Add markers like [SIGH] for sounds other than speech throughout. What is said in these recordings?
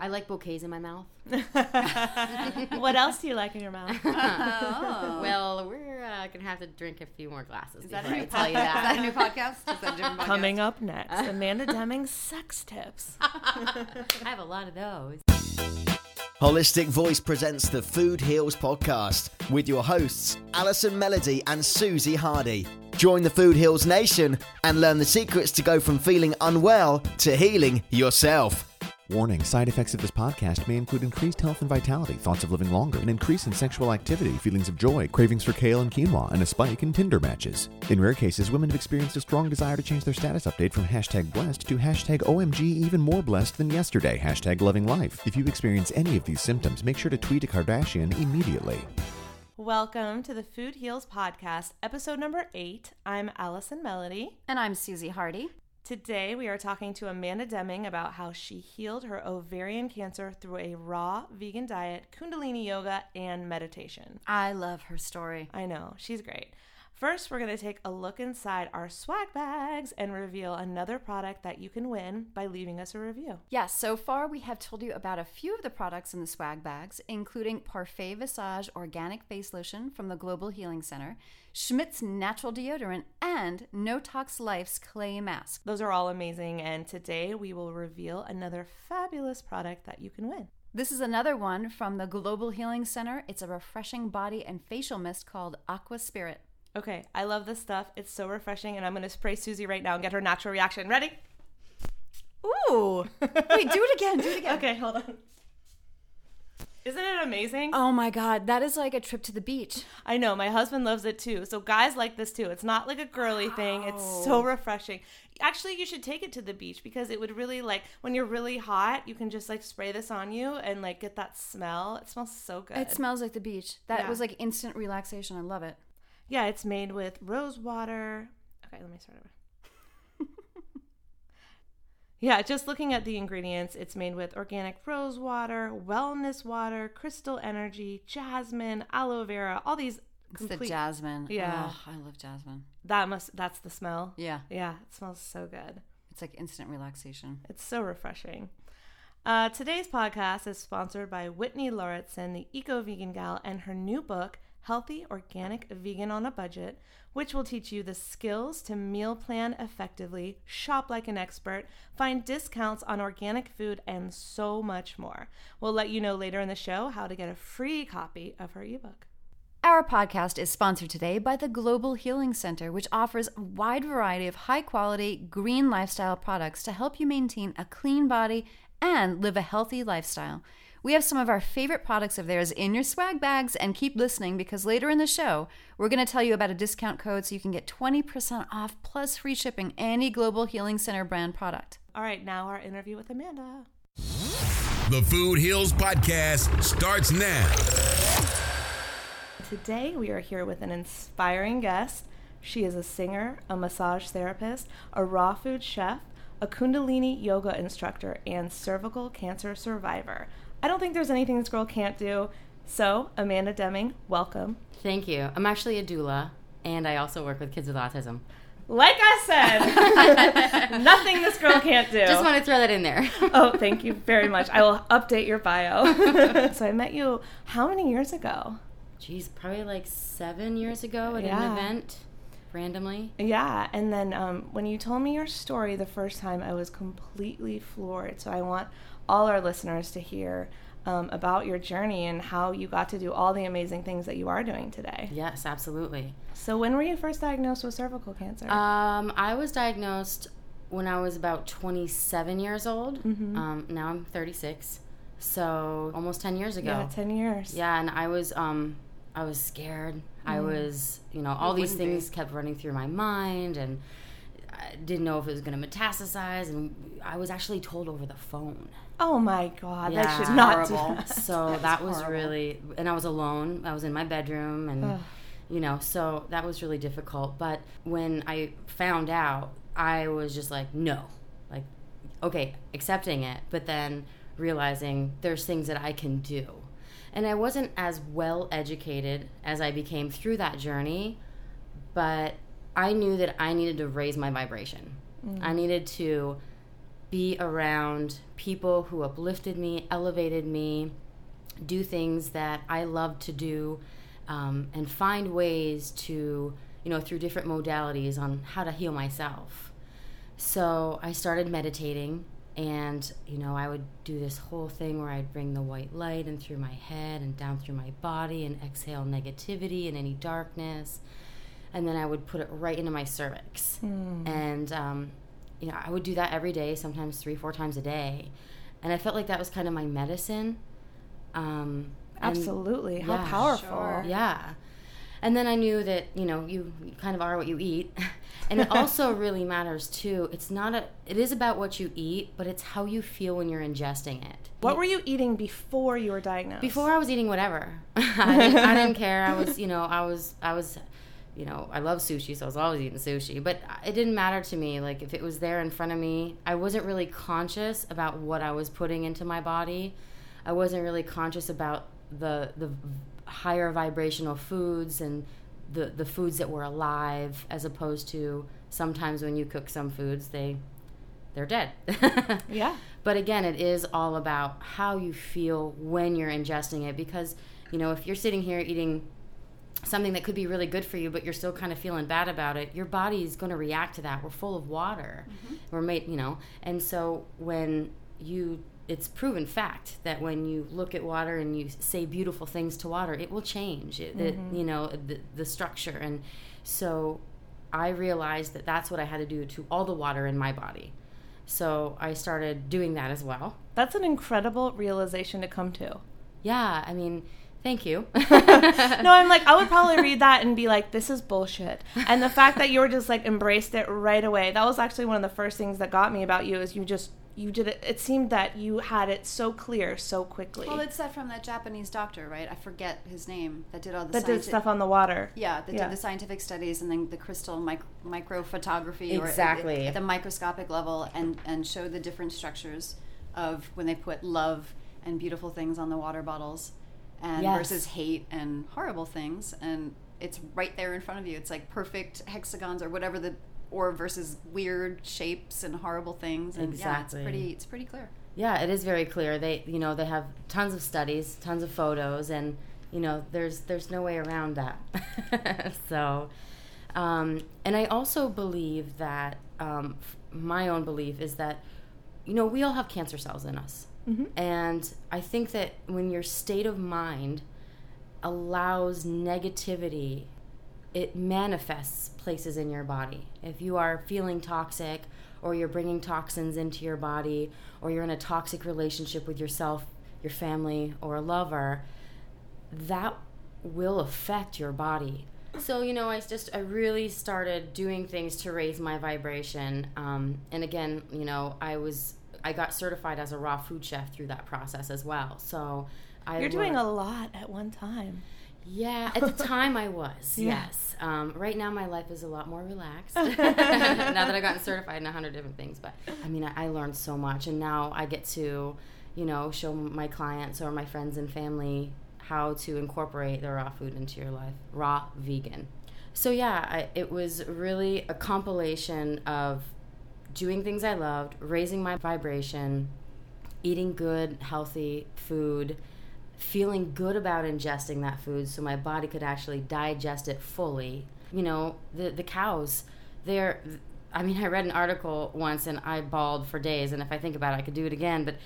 I like bouquets in my mouth. [LAUGHS] [LAUGHS] what else do you like in your mouth? oh. Well, we're uh, gonna have to drink a few more glasses Is that before a I new tell you Is that. that a new podcast? Is that a podcast? Coming up next, [LAUGHS] Amanda Deming's sex tips. I have a lot of those. Holistic Voice presents the Food Heals podcast with your hosts, Allison Melody and Susie Hardy. Join the Food Heals Nation and learn the secrets to go from feeling unwell to healing yourself. Warning side effects of this podcast may include increased health and vitality, thoughts of living longer, an increase in sexual activity, feelings of joy, cravings for kale and quinoa, and a spike in Tinder matches. In rare cases, women have experienced a strong desire to change their status update from hashtag blessed to hashtag OMG even more blessed than yesterday, hashtag loving life. If you experience any of these symptoms, make sure to tweet a Kardashian immediately. Welcome to the Food Heals Podcast, episode number eight. I'm Allison Melody. And I'm Susie Hardy. Today we are talking to Amanda Deming about how she healed her ovarian cancer through a raw vegan diet, Kundalini yoga, and meditation. I love her story. I know, she's great. First, we're going to take a look inside our swag bags and reveal another product that you can win by leaving us a review. Yes, so far we have told you about a few of the products in the swag bags, including Parfait Visage Organic Face Lotion from the Global Healing Center, Schmidt's Natural Deodorant, and Notox Life's Clay Mask. Those are all amazing, and today we will reveal another fabulous product that you can win. This is another one from the Global Healing Center. It's a refreshing body and facial mist called Aqua Spirit. Okay, I love this stuff. It's so refreshing, and I'm to spray Susie right now and get her natural reaction. Ready? Ooh! [LAUGHS] Wait, do it again, do it again. Okay, hold on. Isn't it amazing? Oh my god, that is like a trip to the beach. I know, my husband loves it too. So guys like this too. It's not like a girly thing. It's so refreshing. Actually, you should take it to the beach because it would really like when you're really hot, you can just like spray this on you and like get that smell. It smells so good. It smells like the beach. That Yeah. was like instant relaxation. I love it. Yeah, it's made with rose water. Okay, let me start over. [LAUGHS] yeah, just looking at the ingredients, it's made with organic rose water, wellness water, crystal energy, jasmine, aloe vera, all these It's the jasmine. Yeah. Oh, I love jasmine. that must that's the smell. Yeah. Yeah, it smells so good. It's like instant relaxation. It's so refreshing. Uh, today's podcast is sponsored by Whitney Lauritsen, the eco vegan gal, and her new book, Healthy Organic Vegan on a Budget, which will teach you the skills to meal plan effectively, shop like an expert, find discounts on organic food, and so much more. We'll let you know later in the show how to get a free copy of her ebook. Our podcast is sponsored today by the Global Healing Center, which offers a wide variety of high quality, green lifestyle products to help you maintain a clean body and live a healthy lifestyle. We have some of our favorite products of theirs in your swag bags, and keep listening because later in the show, we're going to tell you about a discount code so you can get 20% off plus free shipping any Global Healing Center brand product. All right, now our interview with Amanda. The Food Heals Podcast starts now. Today, we are here with an inspiring guest. She is a singer, a massage therapist, a raw food chef, a Kundalini yoga instructor, and cervical cancer survivor. I don't think there's anything this girl can't do. So, Amanda Deming, welcome. Thank you. I'm actually a doula, and I also work with kids with autism. Like I said, [LAUGHS] nothing this girl can't do. Just want to throw that in there. [LAUGHS] oh, thank you very much. I will update your bio. [LAUGHS] so, I met you how many years ago? Geez, probably like seven years ago at Yeah. an event, randomly. Yeah, and then um, when you told me your story the first time, I was completely floored. So I want all our listeners to hear um, about your journey and how you got to do all the amazing things that you are doing today. Yes, absolutely. So when were you first diagnosed with cervical cancer? Um, I was diagnosed when I was about 27 years old. Um, now I'm 36, so almost 10 years ago. yeah, ten years. Yeah, and I was um I was scared. I was, you know, all these wouldn't be? things kept running through my mind and I didn't know if it was going to metastasize and I was actually told over the phone. Oh my God, Yeah. that should not Horrible. that. So [LAUGHS] that was horrible. really and I was alone. I was in my bedroom and you know, so that was really difficult, but when I found out, I was just like, no. Like okay, accepting it, but then realizing there's things that I can do. And I wasn't as well educated as I became through that journey, but I knew that I needed to raise my vibration. I needed to be around people who uplifted me, elevated me, do things that I loved to do, um, and find ways to, you know, through different modalities on how to heal myself. So I started meditating, and you know, I would do this whole thing where I'd bring the white light in through my head and down through my body and exhale negativity and any darkness. And then I would put it right into my cervix. And, um, you know, I would do that every day, sometimes three, four times a day. And I felt like that was kind of my medicine. Um, and- Absolutely, how Yeah. powerful. Sure. yeah. And then I knew that, you know, you, you kind of are what you eat. [LAUGHS] and it also [LAUGHS] really matters too. It's not a it is about what you eat, but it's how you feel when you're ingesting it. What were you eating before you were diagnosed? Before I was eating whatever. [LAUGHS] I, didn't, I didn't care. I was, you know, I was I was you know, I love sushi, so I was always eating sushi. But it didn't matter to me. Like if it was there in front of me, I wasn't really conscious about what I was putting into my body. I wasn't really conscious about the the higher vibrational foods and the the foods that were alive, as opposed to sometimes when you cook some foods, they they're dead. [LAUGHS] Yeah. But again, it is all about how you feel when you're ingesting it because, you know, if you're sitting here eating something that could be really good for you, but you're still kind of feeling bad about it, your body is going to react to that. We're full of water. Mm-hmm. We're made, you know, and so when you, it's proven fact that when you look at water and you say beautiful things to water, it will change, it, it, mm-hmm. you know, the, the structure. And so I realized that that's what I had to do to all the water in my body. So I started doing that as well. That's an incredible realization to come to. Yeah, I mean, thank you. [LAUGHS] no, I'm like, I would probably [LAUGHS] read that and be like, this is bullshit. And the fact that you were just like embraced it right away, that was actually one of the first things that got me about you is you just, you did it. It seemed that you had it so clear so quickly. Well, it's that from that Japanese doctor, right? I forget his name that did all the that did stuff on the water. Yeah, that Yeah. did the scientific studies and then the crystal mic- microphotography or at- Exactly. at, the microscopic level and and show the different structures of when they put love and beautiful things on the water bottles and Yes. versus hate and horrible things and it's right there in front of you. It's like perfect hexagons or whatever the or versus weird shapes and horrible things. And yeah, it's pretty it's pretty clear. Yeah, it is very clear. They, you know, they have tons of studies, tons of photos, and you know, there's there's no way around that. [LAUGHS] so, um, and I also believe that um, my own belief is that, you know, we all have cancer cells in us, and I think that when your state of mind allows negativity it manifests places in your body. If you are feeling toxic, or you're bringing toxins into your body, or you're in a toxic relationship with yourself, your family, or a lover, that will affect your body. So, you know, I just, I really started doing things to raise my vibration. Um, and again, you know, I was, I got certified as a raw food chef through that process as well. So, I You're doing learned- a lot at one time. yeah, at the [LAUGHS] time I was. Yeah. Yes. Um, right now my life is a lot more relaxed. [LAUGHS] [LAUGHS] now that I've gotten certified in a hundred different things, but I mean I, I learned so much, and now I get to, you know, show my clients or my friends and family how to incorporate the raw food into your life, raw vegan. So yeah, I, it was really a compilation of doing things I loved, raising my vibration, eating good, healthy food, feeling good about ingesting that food so my body could actually digest it fully. You know, the the cows, they're I mean, [LAUGHS] I read an article once and I bawled for days and if I think about it I could do it again, but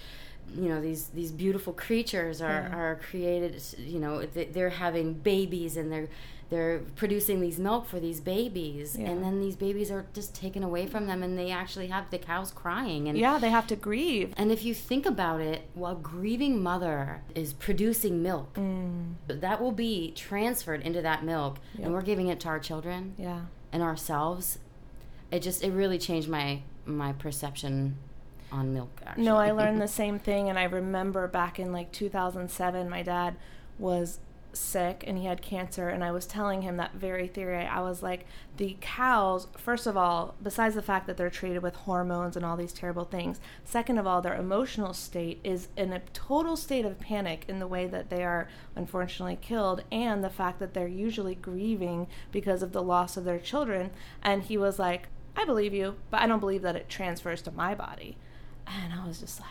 you know these these beautiful creatures are, are created you know they're having babies and they're they're producing these milk for these babies Yeah. and then these babies are just taken away from them and they actually have the cows crying and Yeah, they have to grieve. and if you think about it, while grieving mother is producing milk, mm. that will be transferred into that milk, and we're giving it to our children Yeah. and ourselves. It just it really changed my my perception on milk. Actually. No, I [LAUGHS] learned the same thing, and I remember back in like 2007, my dad was sick and he had cancer, and I was telling him that very theory. I was like, the cows, first of all, besides the fact that they're treated with hormones and all these terrible things, second of all, their emotional state is in a total state of panic in the way that they are unfortunately killed, and the fact that they're usually grieving because of the loss of their children. And he was like, I believe you, but I don't believe that it transfers to my body. And I was just like,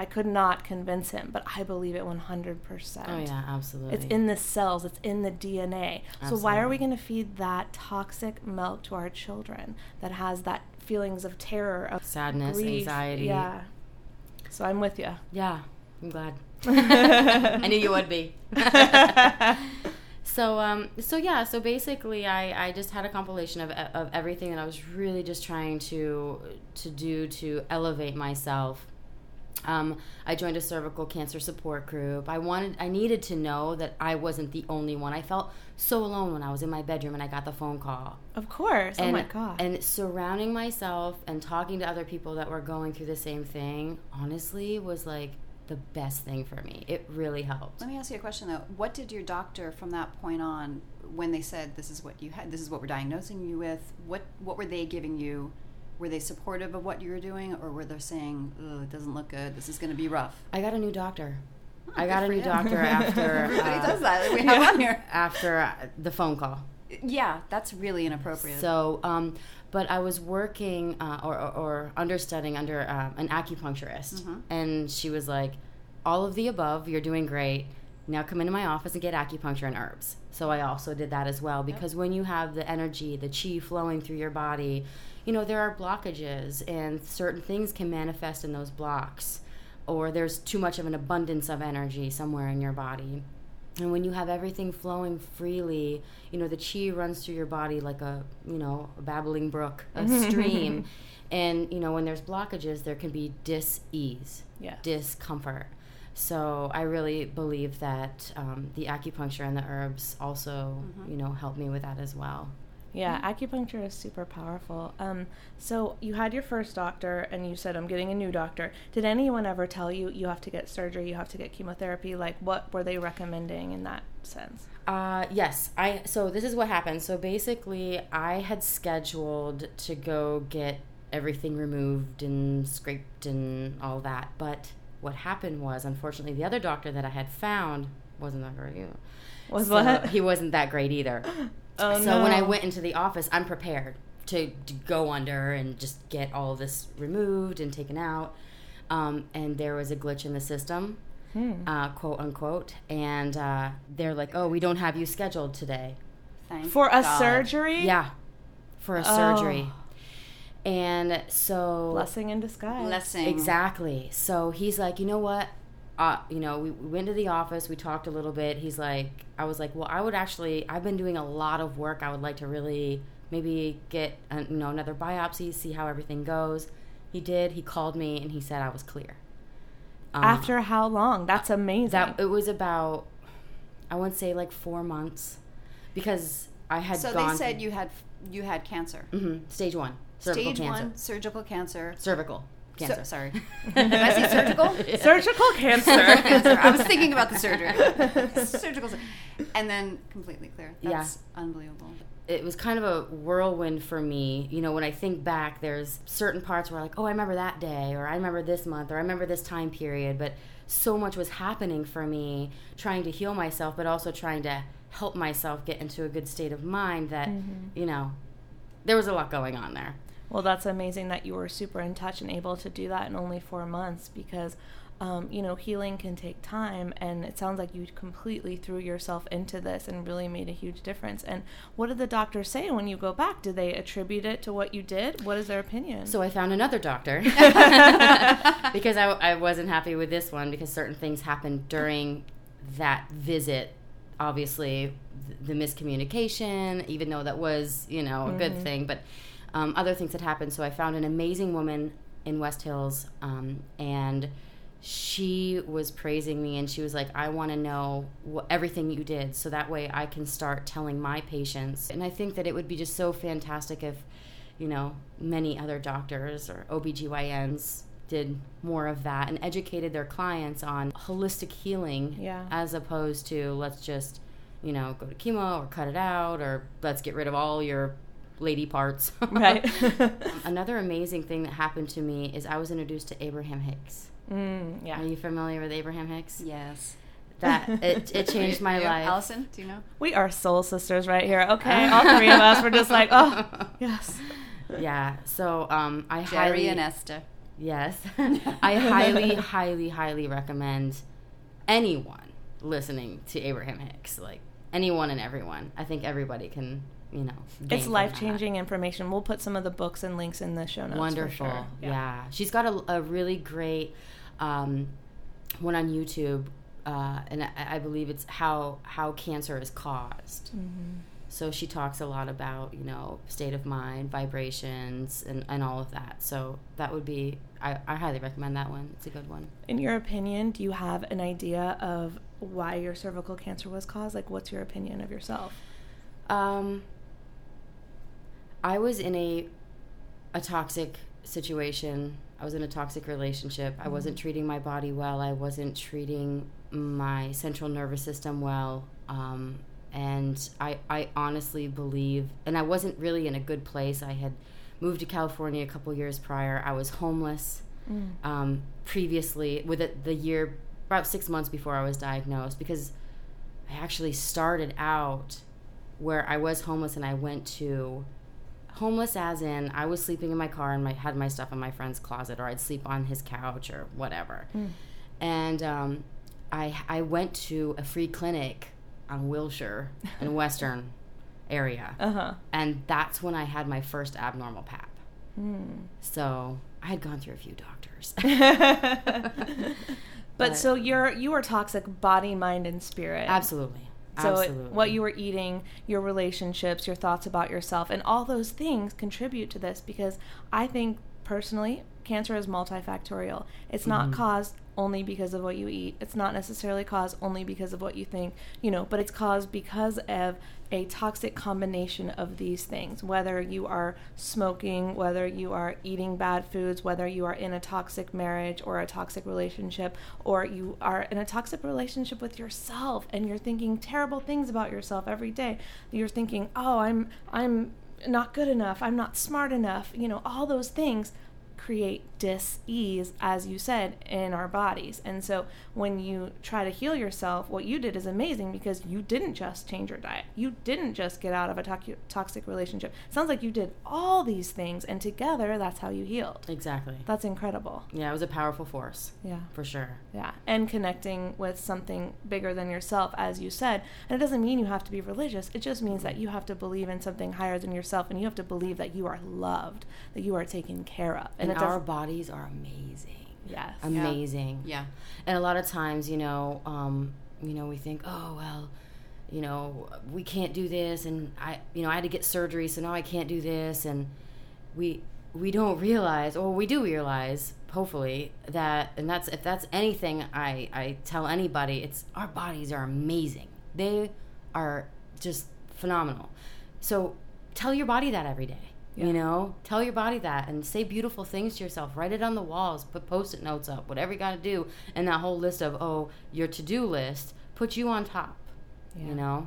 I could not convince him, but I believe it 100%. Oh yeah, absolutely. It's in the cells, it's in the DNA. Absolutely. So why are we going to feed that toxic milk to our children that has that feelings of terror, of sadness, grief? anxiety. Yeah. So I'm with you. Yeah, I'm glad. [LAUGHS] I knew you would be. [LAUGHS] so, um, so yeah, so basically, I, I just had a compilation of, of everything that I was really just trying to to do to elevate myself. Um, I joined a cervical cancer support group. I wanted, I needed to know that I wasn't the only one. I felt so alone when I was in my bedroom and I got the phone call Of course. and, oh my god. And surrounding myself and talking to other people that were going through the same thing, honestly, was like the best thing for me. It really helped. Let me ask you a question though. What did your doctor from that point on, when they said this is what you had, this is what we're diagnosing you with? What what were they giving you? Were they supportive of what you were doing, or were they saying, "Oh, it doesn't look good. This is going to be rough"? I got a new doctor. I got a new you. doctor [LAUGHS] after Everybody uh, does that. We have on here. after uh, the phone call. Yeah, that's really inappropriate. So, um, but I was working uh, or, or, or understudying under uh, an acupuncturist, and she was like, "All of the above, you're doing great. Now come into my office and get acupuncture and herbs." So I also did that as well because when you have the energy, the chi flowing through your body, you know there are blockages, and certain things can manifest in those blocks, or there's too much of an abundance of energy somewhere in your body. And when you have everything flowing freely, you know, the chi runs through your body like a, you know, a babbling brook, a [LAUGHS] stream. And, you know, when there's blockages, there can be dis-ease, Yeah. discomfort. So I really believe that um, the acupuncture and the herbs also, you know, help me with that as well. Yeah, acupuncture is super powerful. Um, so you had your first doctor, and you said, "I'm getting a new doctor." Did anyone ever tell you you have to get surgery, you have to get chemotherapy? Like, what were they recommending in that sense? Uh, yes, I. So this is what happened. So basically, I had scheduled to go get everything removed and scraped and all that. But what happened was, unfortunately, the other doctor that I had found wasn't that great either. Was So what? He wasn't that great either. [LAUGHS] Oh so when I went into the office, I'm prepared to, to go under and just get all this removed and taken out. Um, and there was a glitch in the system, uh, quote unquote. And uh, they're like, "Oh, we don't have you scheduled today." Thank For a God. surgery? Yeah, for a surgery. And so Blessing in disguise. Blessing. Exactly. So he's like, you know what? Uh, you know, we, we went to the office. We talked a little bit. He's like, I was like, well, I would actually. I've been doing a lot of work. I would like to really maybe get uh you know another biopsy, see how everything goes. He did. He called me and he said I was clear. Um, After how long? That's amazing. that, it was about, I wouldn't say like four months, because I had So gone. they said you had you had cancer. hmm stage one, cervical Stage cancer, one surgical cancer. cervical So- cancer. sorry. [LAUGHS] Did I say surgical? Surgical cancer. cancer. I was thinking about the surgery. [LAUGHS] surgical. Sur- And then completely clear. Yeah. That's unbelievable. it was kind of a whirlwind for me. You know, when I think back, there's certain parts where like, oh, I remember that day, or I remember this month, or I remember this time period. But so much was happening for me, trying to heal myself, but also trying to help myself get into a good state of mind. That mm-hmm. you know, there was a lot going on there. Well, that's amazing that you were super in touch and able to do that in only four months because, um, you know, healing can take time. And it sounds like you completely threw yourself into this and really made a huge difference. And what did the doctors say when you go back? Do they attribute it to what you did? What is their opinion? So I found another doctor [LAUGHS] [LAUGHS] because I, I wasn't happy with this one because certain things happened during that visit. Obviously, the miscommunication, even though that was, you know, a good thing, but um, other things had happened. So I found an amazing woman in West Hills, um, and she was praising me, and she was like, "I want to know wh- everything you did, so that way I can start telling my patients." And I think that it would be just so fantastic if you know, many other doctors or OBGYNs did more of that and educated their clients on holistic healing Yeah. as opposed to let's just, you know, go to chemo or cut it out or let's get rid of all your lady parts. right. [LAUGHS] [LAUGHS] Another amazing thing that happened to me is I was introduced to Abraham Hicks. Mm, yeah. Are you familiar with Abraham Hicks? Yes. That it, [LAUGHS] it changed my Yeah. life. Allison, do you know? We are soul sisters right here. Okay. [LAUGHS] All three of us were just like, oh, [LAUGHS] yes. Yeah. So um, I Jerry highly and Esther. Yes. I highly, highly, highly recommend anyone listening to Abraham Hicks. Like anyone and everyone. I think everybody can, you know. It's life changing information. We'll put some of the books and links in the show notes. for Wonderful. sure. Yeah. She's got a, a really great um, one on YouTube. Uh, and I, I believe it's how how cancer is caused. Mm-hmm. So she talks a lot about you know state of mind, vibrations, and, and all of that. So that would be I, I highly recommend that one. It's a good one. In your opinion, do you have an idea of why your cervical cancer was caused? Like, what's your opinion of yourself? Um, I was in a a toxic situation. I was in a toxic relationship. I wasn't treating my body well. I wasn't treating my central nervous system well. Um, and I, I honestly believe, and I wasn't really in a good place. I had moved to California a couple years prior. I was homeless um, previously, with it, the year about six months before I was diagnosed, because I actually started out where I was homeless and I went to homeless as in I was sleeping in my car and my had my stuff in my friend's closet or I'd sleep on his couch or whatever. And um, I I went to a free clinic on Wilshire in [LAUGHS] Western area. Uh huh. And that's when I had my first abnormal pap. So I had gone through a few doctors. [LAUGHS] [LAUGHS] But so you're you are toxic body, mind, and spirit. Absolutely. So it- what you were eating, your relationships, your thoughts about yourself, and all those things contribute to this because I think personally, cancer is multifactorial. It's not mm-hmm. caused only because of what you eat. It's not necessarily caused only because of what you think, you know, but it's caused because of a toxic combination of these things. Whether you are smoking, whether you are eating bad foods, whether you are in a toxic marriage or a toxic relationship, or you are in a toxic relationship with yourself and you're thinking terrible things about yourself every day. You're thinking, "Oh, I'm I'm not good enough. I'm not smart enough." You know, all those things create dis-ease as you said in our bodies. And so when you try to heal yourself what you did is amazing because you didn't just change your diet. You didn't just get out of a to- toxic relationship. Sounds like you did all these things and together that's how you healed. Exactly. that's incredible. Yeah, it was a powerful force. yeah. For sure. yeah. And connecting with something bigger than yourself as you said. And it doesn't mean you have to be religious. It just means that you have to believe in something higher than yourself and you have to believe that you are loved that you are taken care of. And, it our does- bodies are amazing. yes Amazing. Yeah. And a lot of times, you know, um, you know, we think, oh well, you know, we can't do this, and I, you know, I had to get surgery, so now I can't do this, and we we don't realize, or we do realize, hopefully, that, and that's if that's anything I I tell anybody, it's our bodies are amazing. They are just phenomenal. So tell your body that every day. You know, tell your body that and say beautiful things to yourself. Write it on the walls, put post it notes up, whatever you got to do. And that whole list of, oh, your to do list, put you on top. You know?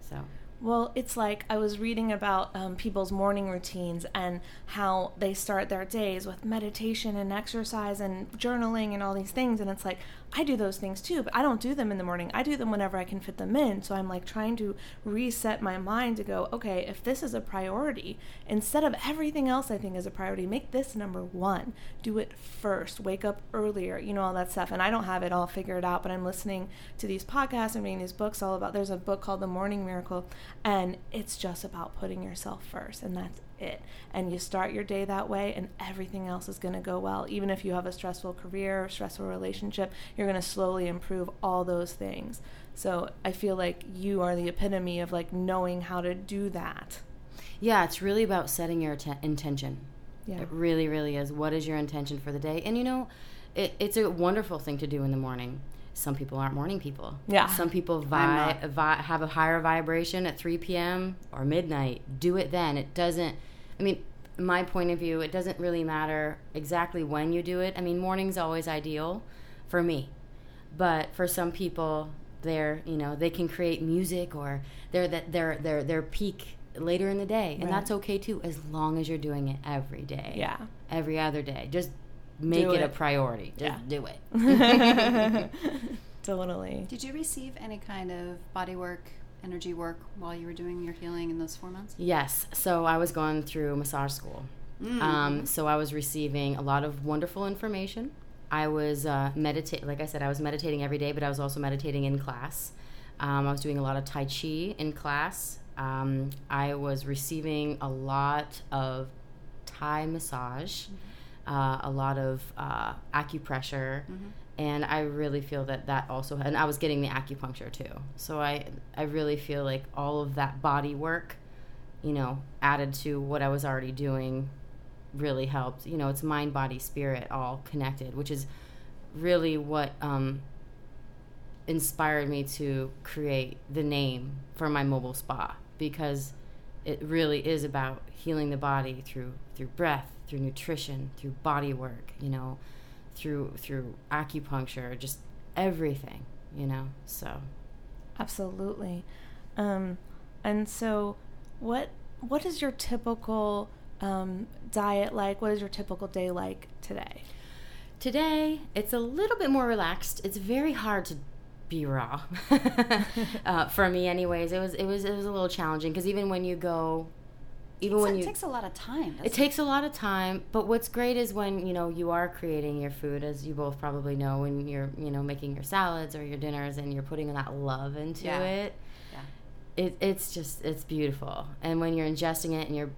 So, Well, it's like I was reading about um, people's morning routines and how they start their days with meditation and exercise and journaling and all these things. And it's like, I do those things too, but I don't do them in the morning. I do them whenever I can fit them in. So I'm like trying to reset my mind to go, okay, if this is a priority, instead of everything else I think is a priority, make this number one. Do it first. Wake up earlier, you know, all that stuff. And I don't have it all figured out, but I'm listening to these podcasts and reading these books all about. There's a book called The Morning Miracle, and it's just about putting yourself first, and that's it. And you start your day that way, and everything else is going to go well. Even if you have a stressful career, stressful relationship, you're going to slowly improve all those things. So I feel like you are the epitome of like knowing how to do that. yeah, it's really about setting your atten- intention. Yeah. It really, really is. What is your intention for the day? And you know, it, it's a wonderful thing to do in the morning. Some people aren't morning people. Yeah. Some people vi- vi- have a higher vibration at 3 p.m. or midnight. Do it then. It doesn't, I mean, my point of view, it doesn't really matter exactly when you do it. I mean, morning's always ideal for me. But for some people, they're, you know, they can create music or they're that they're, they're, their peak later in the day. And Right. that's okay too, as long as you're doing it every day Yeah. every other day. Just make Do it, a priority. Just Yeah. do it. [LAUGHS] [LAUGHS] Totally. Did you receive any kind of body work, energy work while you were doing your healing in those four months? yes. So I was going through massage school. Um, so I was receiving a lot of wonderful information. I was uh, meditate, like I said, I was meditating every day, but I was also meditating in class. Um, I was doing a lot of Tai Chi in class. Um, I was receiving a lot of Thai massage, uh, a lot of uh, acupressure, and I really feel that that also. And I was getting the acupuncture too. So I, I really feel like all of that body work, you know, added to what I was already doing, really helped. You know, it's mind, body, spirit all connected, which is really what um, inspired me to create the name for my mobile spa because it really is about healing the body through through breath, through nutrition, through body work, you know, through through acupuncture, just everything, you know. So Absolutely. Um, and so, what what is your typical um, diet like? What is your typical day like today? Today, it's a little bit more relaxed. It's very hard to be raw. [LAUGHS] uh, for me, anyways, it was it was it was a little challenging because even when you go, even when it you takes a lot of time. doesn't it takes a lot of time. But what's great is when you know you are creating your food, as you both probably know, when you're you know making your salads or your dinners, and you're putting that love into Yeah. it. Yeah. It, it's just it's beautiful, and when you're ingesting it, and you're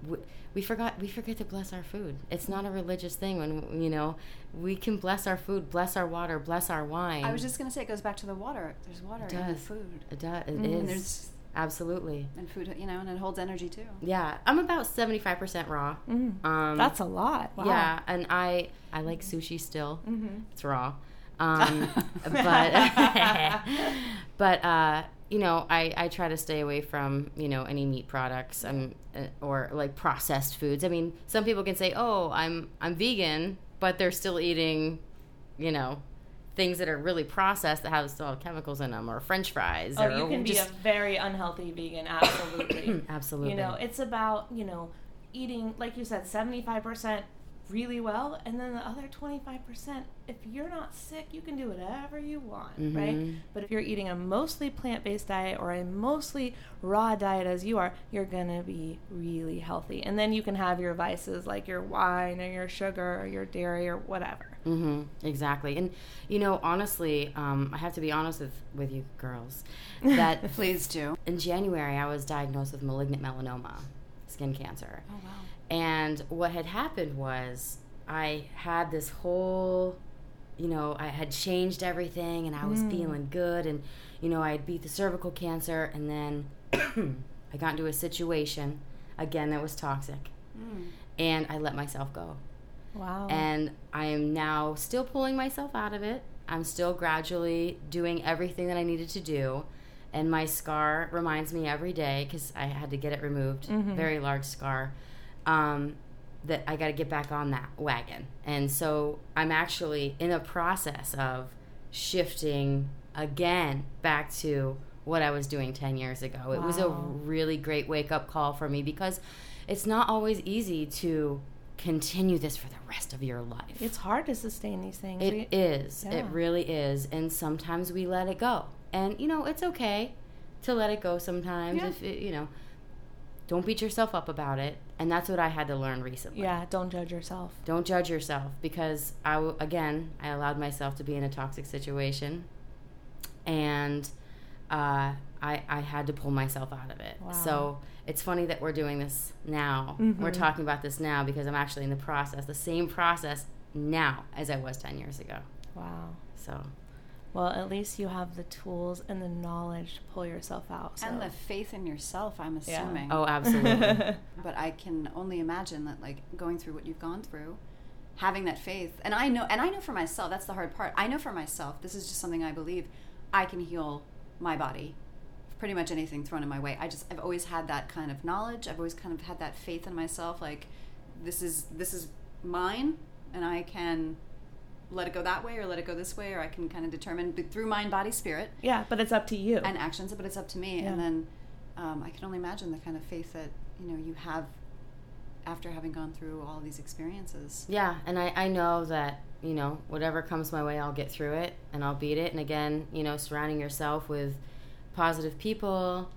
we- we forgot we forget to bless our food. It's not a religious thing when you know we can bless our food, bless our water, bless our wine. I was just gonna say it goes back to the water. There's water It in the does. food, It does. It and is. there's absolutely. and food, you know, and it holds energy too. Yeah, I'm about seventy five percent raw. Um, That's a lot. Wow. Yeah, and I I like sushi still. Mm-hmm. It's raw. [LAUGHS] Um, but [LAUGHS] but uh, you know, I, I try to stay away from you know any meat products and uh, or like processed foods. I mean, some people can say, "Oh, I'm I'm vegan," but they're still eating, you know, things that are really processed that have still have chemicals in them, or French fries. Oh, or you can be just, a very unhealthy vegan. Absolutely. [CLEARS THROAT] absolutely. You know, it's about, you know, eating, like you said, 75% really well and then the other 25% if you're not sick you can do whatever you want Mm-hmm. right but if you're eating a mostly plant-based diet or a mostly raw diet as you are you're gonna be really healthy and then you can have your vices like your wine or your sugar or your dairy or whatever hmm exactly. And, you know, honestly, um, I have to be honest with, with you girls that [LAUGHS] Please do. in January I was diagnosed with malignant melanoma, skin cancer. Oh, wow. And what had happened was I had this whole, you know, I had changed everything and I was mm. feeling good. And, you know, I had beat the cervical cancer. And then [CLEARS THROAT] I got into a situation, again, that was toxic. Mm. And I let myself go. wow And I am now still pulling myself out of it. I'm still gradually doing everything that I needed to do. And my scar reminds me every day because I had to get it removed, mm-hmm. very large scar, um, that I got to get back on that wagon. And so I'm actually in a process of shifting again back to what I was doing 10 years ago. It was a really great wake up call for me because it's not always easy to continue this for the rest of your life. it's hard to sustain these things It We- is. It really is. And sometimes we let it go. And, you know, it's okay to let it go sometimes. Yeah. If it, you know, don't beat yourself up about it. And that's what I had to learn recently. yeah don't judge yourself Don't judge yourself because I, again, I allowed myself to be in a toxic situation. And uh, I, I had to pull myself out of it. Wow. So it's funny that we're doing this now. We're talking about this now because I'm actually in the process, the same process now as I was 10 years ago. wow So well at least you have the tools and the knowledge to pull yourself out so. And the faith in yourself, I'm Yeah. assuming. Oh, absolutely. [LAUGHS] But I can only imagine that, like, going through what you've gone through, having that faith, and I know, and I know for myself, that's the hard part. I know for myself, this is just something I believe, I can heal my body. Pretty much anything thrown in my way. I just, I've always had that kind of knowledge. I've always kind of had that faith in myself. Like, this is this is mine, and I can let it go that way or let it go this way, or I can kind of determine through mind, body, spirit yeah but it's up to you and actions, but it's up to me. Yeah. And then um, I can only imagine the kind of faith that you know you have after having gone through all these experiences. yeah, and I, I know that, you know, whatever comes my way, I'll get through it and I'll beat it. And again, you know, surrounding yourself with positive people,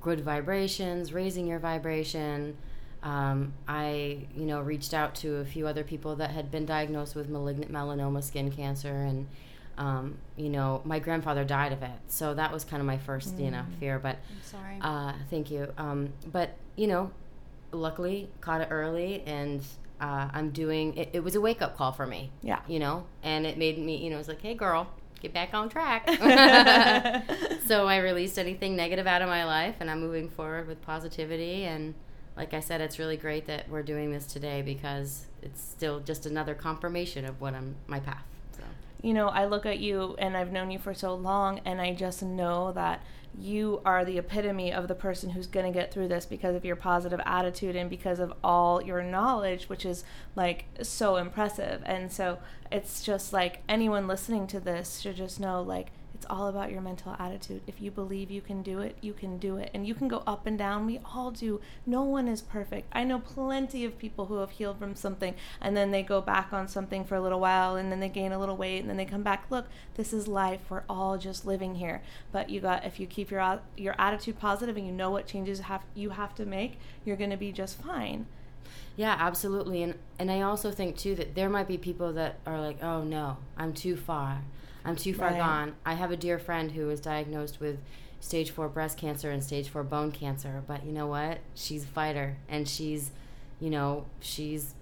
good vibrations, raising your vibration. Um, I, you know, reached out to a few other people that had been diagnosed with malignant melanoma skin cancer, and um, you know, my grandfather died of it, so that was kind of my first, you know, fear. But I'm sorry. uh, thank you. Um, but you know, luckily caught it early, and uh, I'm doing. It, it was a wake up call for me. Yeah. You know, and it made me. You know, it's like, hey, girl, get back on track. [LAUGHS] [LAUGHS] so I released anything negative out of my life, and I'm moving forward with positivity. And like I said, it's really great that we're doing this today because it's still just another confirmation of what I'm my path. So. you know, I look at you and I've known you for so long, and I just know that you are the epitome of the person who's going to get through this because of your positive attitude and because of all your knowledge, which is like so impressive. And so it's just like anyone listening to this should just know like, it's all about your mental attitude. If you believe you can do it, you can do it. And you can go up and down. We all do. No one is perfect. I know plenty of people who have healed from something and then they go back on something for a little while and then they gain a little weight and then they come back. Look, this is life. We're all just living here. But you got if you keep your your attitude positive and you know what changes have you have to make, you're going to be just fine. Yeah, absolutely. And and I also think too that there might be people that are like, "Oh no, I'm too far. I'm too far Right. gone." I have a dear friend who was diagnosed with stage 4 breast cancer and stage 4 bone cancer, but you know what? She's a fighter and she's, you know, she's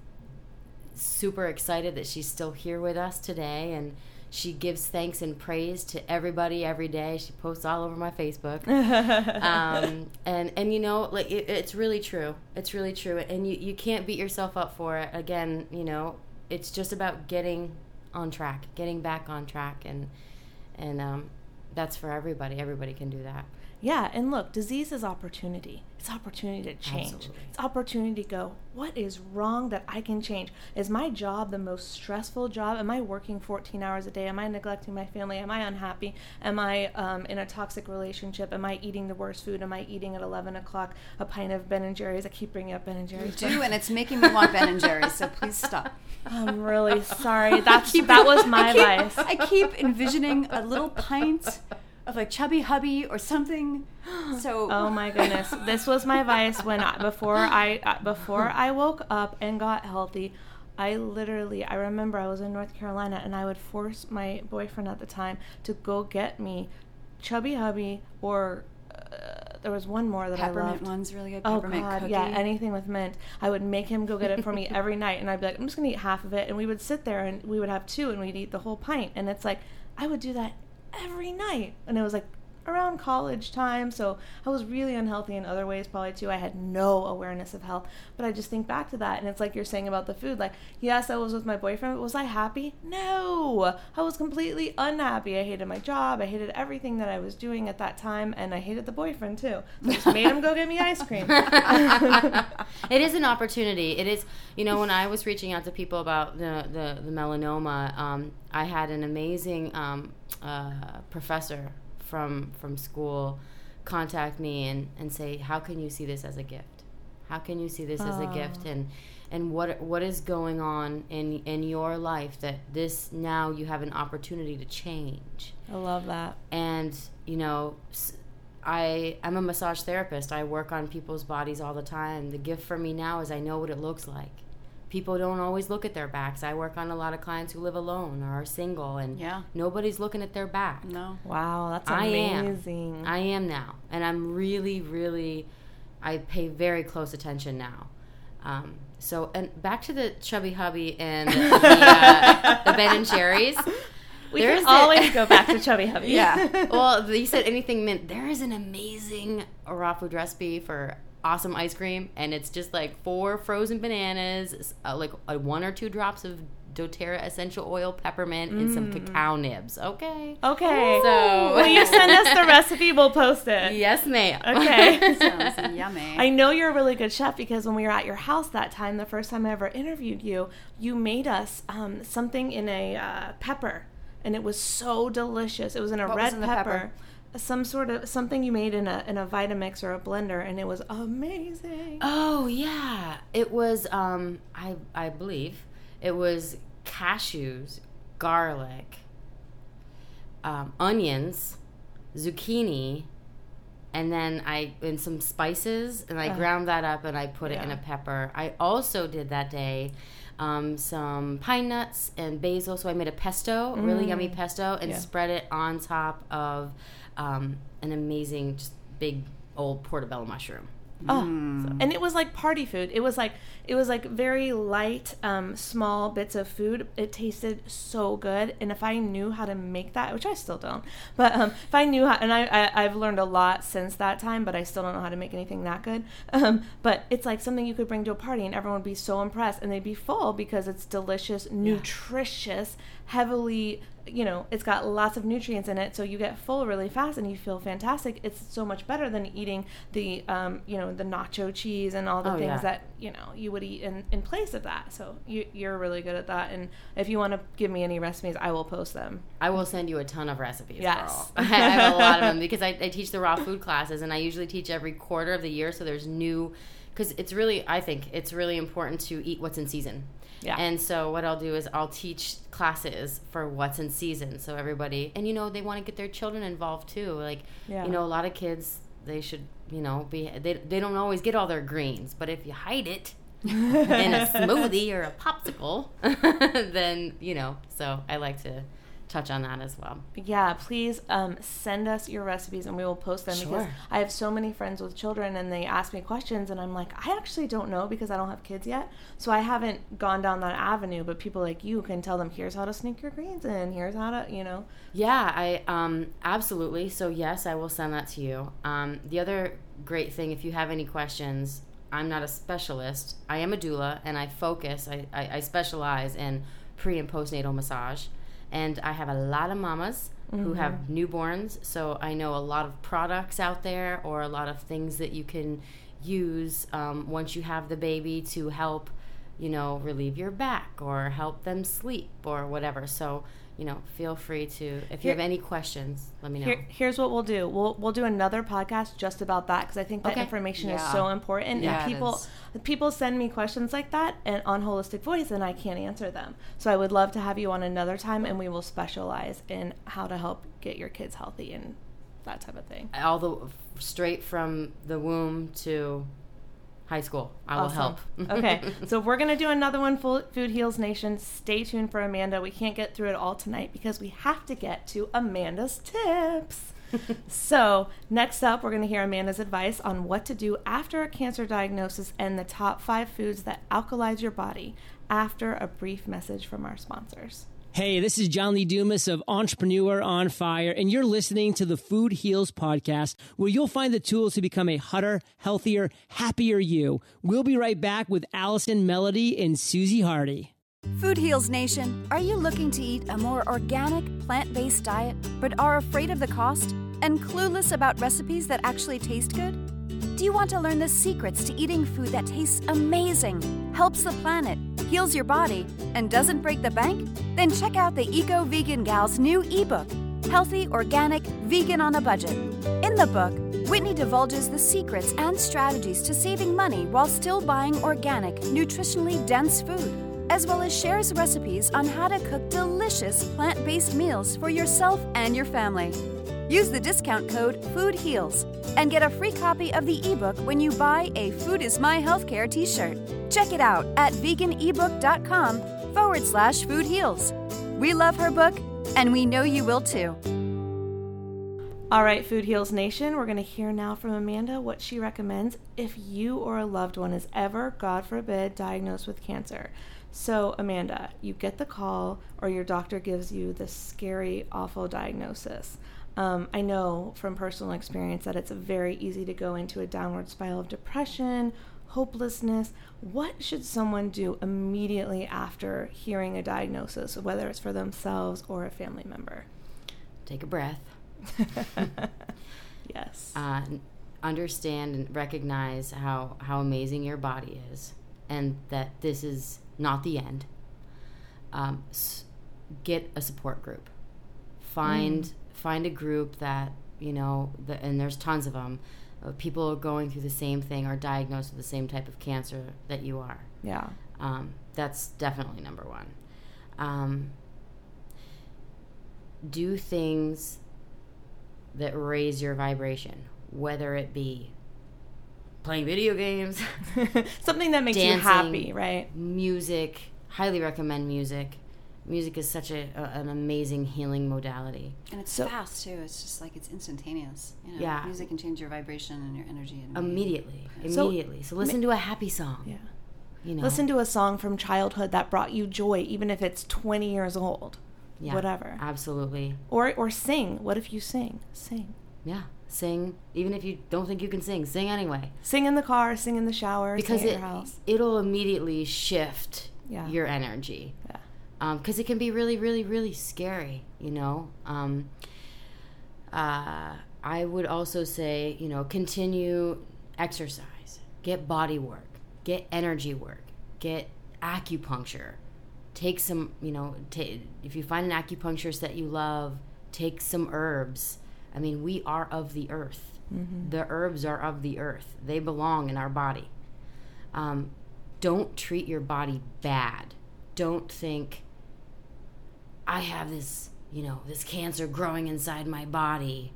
super excited that she's still here with us today and she gives thanks and praise to everybody every day. She posts all over my Facebook [LAUGHS] um, and and you know like it, it's really true it's really true and you, you can't beat yourself up for it again you know it's just about getting on track getting back on track and and um, that's for everybody everybody can do that Yeah, and look, disease is opportunity. It's opportunity to change. Absolutely. It's opportunity to go, what is wrong that I can change? Is my job the most stressful job? Am I working 14 hours a day? Am I neglecting my family? Am I unhappy? Am I um, in a toxic relationship? Am I eating the worst food? Am I eating at 11 o'clock a pint of Ben and Jerry's? I keep bringing up Ben and Jerry's. do, and it's making me want Ben and Jerry's. So please stop. I'm really sorry. That's that was [LAUGHS] my I keep, advice. I keep envisioning a little pint of like chubby hubby or something. So [GASPS] Oh my goodness, this was my vice when I, before I uh, before I woke up and got healthy. I literally I remember I was in North Carolina and I would force my boyfriend at the time to go get me chubby hubby or uh, there was one more that I peppermint loved. one's really good. Oh Peppermint God, cookie. yeah, anything with mint. I would make him go get it for me [LAUGHS] every night, and I'd be like, I'm just gonna eat half of it, and we would sit there and we would have two, and we'd eat the whole pint, and it's like I would do that every night, and it was like around college time, so I was really unhealthy in other ways probably too. I had no awareness of health, but I just think back to that, and it's like you're saying about the food. Like, yes, I was with my boyfriend, but was I happy? No, I was completely unhappy. I hated my job. I hated everything that I was doing at that time, and I hated the boyfriend too. So I just made him go get me ice cream. [LAUGHS] it is an opportunity. It is, you know, when I was reaching out to people about the the, the melanoma, um, I had an amazing um, uh, professor from from school contact me and, and say, how can you see this as a gift? How can you see this as a gift? Oh. And and what what is going on in in your life that this now you have an opportunity to change I love that. and you know i i'm a massage therapist i work on people's bodies all the time the gift for me now is i know what it looks like people don't always look at their backs i work on a lot of clients who live alone or are single and Yeah. nobody's looking at their back No. Wow, that's I am. amazing. I am now, and I'm really, really, I pay very close attention now. Um, so, and back to the chubby hubby and the, the, uh, [LAUGHS] the Ben and Jerry's. we There's can a- always [LAUGHS] go back to Chubby Hubby. Yeah. [LAUGHS] well, you said anything mint. There is an amazing raw food recipe for awesome ice cream, and it's just like four frozen bananas, uh, like uh, one or two drops of doTERRA essential oil, peppermint, and some cacao nibs. Okay. Okay. So- will you send us the recipe? We'll post it. [LAUGHS] Yes, ma'am. Okay. [LAUGHS] Sounds yummy. I know you're a really good chef because when we were at your house that time, the first time I ever interviewed you, you made us um, something in a uh, pepper, and it was so delicious. It was in a What was red in the pepper. pepper? Some sort of something you made in a in a Vitamix or a blender, and it was amazing. Oh yeah, it was. Um, I I believe it was cashews, garlic, um, onions, zucchini, and then I and some spices, and I ground that up and I put it in a pepper. I also did that day. Um, some pine nuts and basil, so I made a pesto, a really yummy pesto, and spread it on top of um, an amazing, just big old portobello mushroom. Oh, and it was like party food. It was like it was like very light, um, small bits of food. It tasted so good, and if I knew how to make that, which I still don't, but um, if I knew how, and I, I I've learned a lot since that time, but I still don't know how to make anything that good. [LAUGHS] Um, but it's like something you could bring to a party, and everyone would be so impressed, and they'd be full because it's delicious, nutritious, heavily you know, it's got lots of nutrients in it, so you get full really fast and you feel fantastic. It's so much better than eating the, um, you know, the nacho cheese and all the Oh, things yeah. that you know you would eat in, in place of that. So you, you're really good at that. And if you want to give me any recipes, I will post them. I will send you a ton of recipes. Yes. girl. [LAUGHS] I have a lot of them because I, I teach the raw food classes, and I usually teach every quarter of the year. So there's new, because it's really, I think it's really important to eat what's in season. Yeah. And so what I'll do is I'll teach classes for what's in season, so everybody, and you know, they want to get their children involved too. Like, Yeah. you know, a lot of kids they should, you know, be they they don't always get all their greens, but if you hide it. In a [LAUGHS] smoothie or a popsicle, [LAUGHS] then you know. So I like to touch on that as well. Yeah, please um, send us your recipes and we will post them because Sure. I have so many friends with children and they ask me questions and I'm like, I actually don't know because I don't have kids yet. So I haven't gone down that avenue, but people like you can tell them, here's how to sneak your greens in, here's how to, you know. Yeah, I um absolutely. So yes, I will send that to you. Um, the other great thing, if you have any questions, I'm not a specialist. I am a doula, and I focus. I, I, I specialize in pre and postnatal massage, and I have a lot of mamas who have newborns. So I know a lot of products out there, or a lot of things that you can use um, once you have the baby to help, you know, relieve your back or help them sleep or whatever. So, you know, feel free to, if you have any questions, let me know. Here, here's what we'll do. We'll we'll do another podcast just about that because I think that Okay. information is so important. Yeah, and people people send me questions like that and on holistic voice and I can't answer them. So I would love to have you on another time and we will specialize in how to help get your kids healthy and that type of thing. All the straight from the womb to high school. I will help. [LAUGHS] okay, [LAUGHS] so we're gonna do another one, Food Heals Nation. Stay tuned for Amanda. We can't get through it all tonight because we have to get to Amanda's tips. [LAUGHS] so next up, we're gonna hear Amanda's advice on what to do after a cancer diagnosis and the top five foods that alkalize your body. After a brief message from our sponsors. Hey, this is John Lee Dumas of Entrepreneur on Fire, and you're listening to the Food Heals podcast, where you'll find the tools to become a hotter, healthier, happier you. We'll be right back with Allison Melody and Susie Hardy. Food Heals Nation, are you looking to eat a more organic, plant based diet, but are afraid of the cost and clueless about recipes that actually taste good? Do you want to learn the secrets to eating food that tastes amazing, helps the planet, heals your body, and doesn't break the bank? Then check out the Eco Vegan Gal's new ebook, Healthy, Organic, Vegan on a Budget. In the book, Whitney divulges the secrets and strategies to saving money while still buying organic, nutritionally dense food as well as shares recipes on how to cook delicious plant based meals for yourself and your family. Use the discount code FOODHEALS and get a free copy of the ebook when you buy a Food is My Healthcare t shirt. Check it out at veganebook.com forward slash foodheals. We love her book, and we know you will too. All right, Food Heals Nation, we're going to hear now from Amanda what she recommends if you or a loved one is ever, God forbid, diagnosed with cancer. So, Amanda, you get the call or your doctor gives you this scary, awful diagnosis. Um, I know from personal experience that it's very easy to go into a downward spiral of depression, hopelessness. What should someone do immediately after hearing a diagnosis, whether it's for themselves or a family member? Take a breath. [LAUGHS] yes. uh, understand and recognize how how amazing your body is, and that this is not the end. Um, s- get a support group. Find find a group that you know, the, and there's tons of them. Uh, people going through the same thing or diagnosed with the same type of cancer that you are. yeah. Um, that's definitely number one. Um, do things that raise your vibration, whether it be playing video games, [LAUGHS] Something that makes you happy, [LAUGHS] right? music. Highly recommend music. Music is such a, a an amazing healing modality. And it's So- fast too. It's just like it's instantaneous. You know, Yeah. music can change your vibration and your energy. And Immediately, So- immediately. So, listen to a happy song. Yeah. You know, Listen to a song from childhood that brought you joy, even if it's 20 years old. Yeah, Whatever. Absolutely. Or, or sing. What if you sing? Sing. Yeah. Sing, even if you don't think you can sing, sing anyway. Sing in the car, sing in the shower, because sing at it your house. it'll immediately shift Yeah. your energy Yeah. Because it can be really really really scary you know? Um, uh, i would also say you know continue exercise. Get body work. Get energy work. Get acupuncture. Take some you know ta if you find an acupuncturist that you love take some herbs. I mean we are of the earth. The herbs are of the earth. They belong in our body. Um, don't treat your body bad. Don't think I have this, you know, this cancer growing inside my body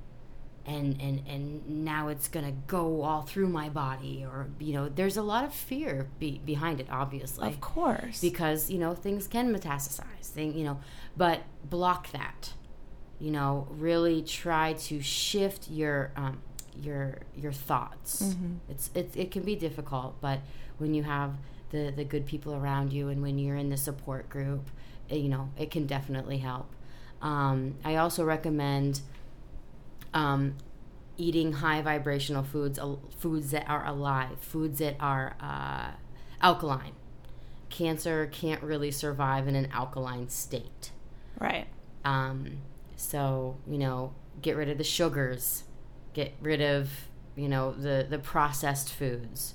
and and and now it's going to go all through my body or you know, there's a lot of fear be, behind it obviously. Of course. Because, you know, things can metastasize. Thing, you know, but block that. You know, really try to shift your um your your thoughts. It's it, it can be difficult, but when you have the the good people around you and when you're in the support group, you know, it can definitely help. Um, I also recommend um, eating high vibrational foods, al- foods that are alive, foods that are uh, alkaline. Cancer can't really survive in an alkaline state. right. Um, so, you know, get rid of the sugars, get rid of you know, the the processed foods.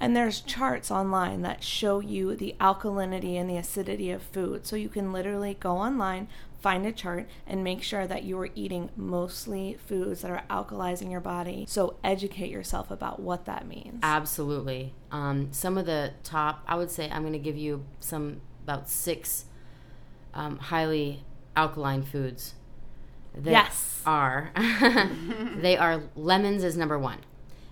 And there's charts online that show you the alkalinity and the acidity of food. So you can literally go online, find a chart, and make sure that you are eating mostly foods that are alkalizing your body. So educate yourself about what that means. Absolutely. Um, some of the top, I would say, I'm going to give you some about six um, highly alkaline foods. That Yes. Are [LAUGHS] they are lemons is number one.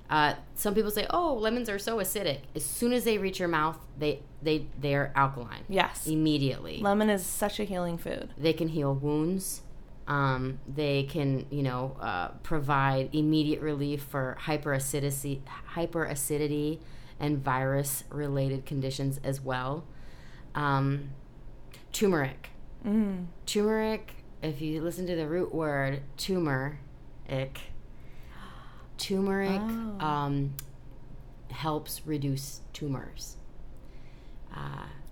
Uh, some people say, "Oh, lemons are so acidic." As soon as they reach your mouth, they they they are alkaline. Yes. immediately. Lemon is such a healing food. they can heal wounds. Um, they can, you know, uh, provide immediate relief for hyperacidity, hyperacidity, and virus-related conditions as well. Um, turmeric. Turmeric. If you listen to the root word tumor-ic, turmeric um, helps reduce tumors.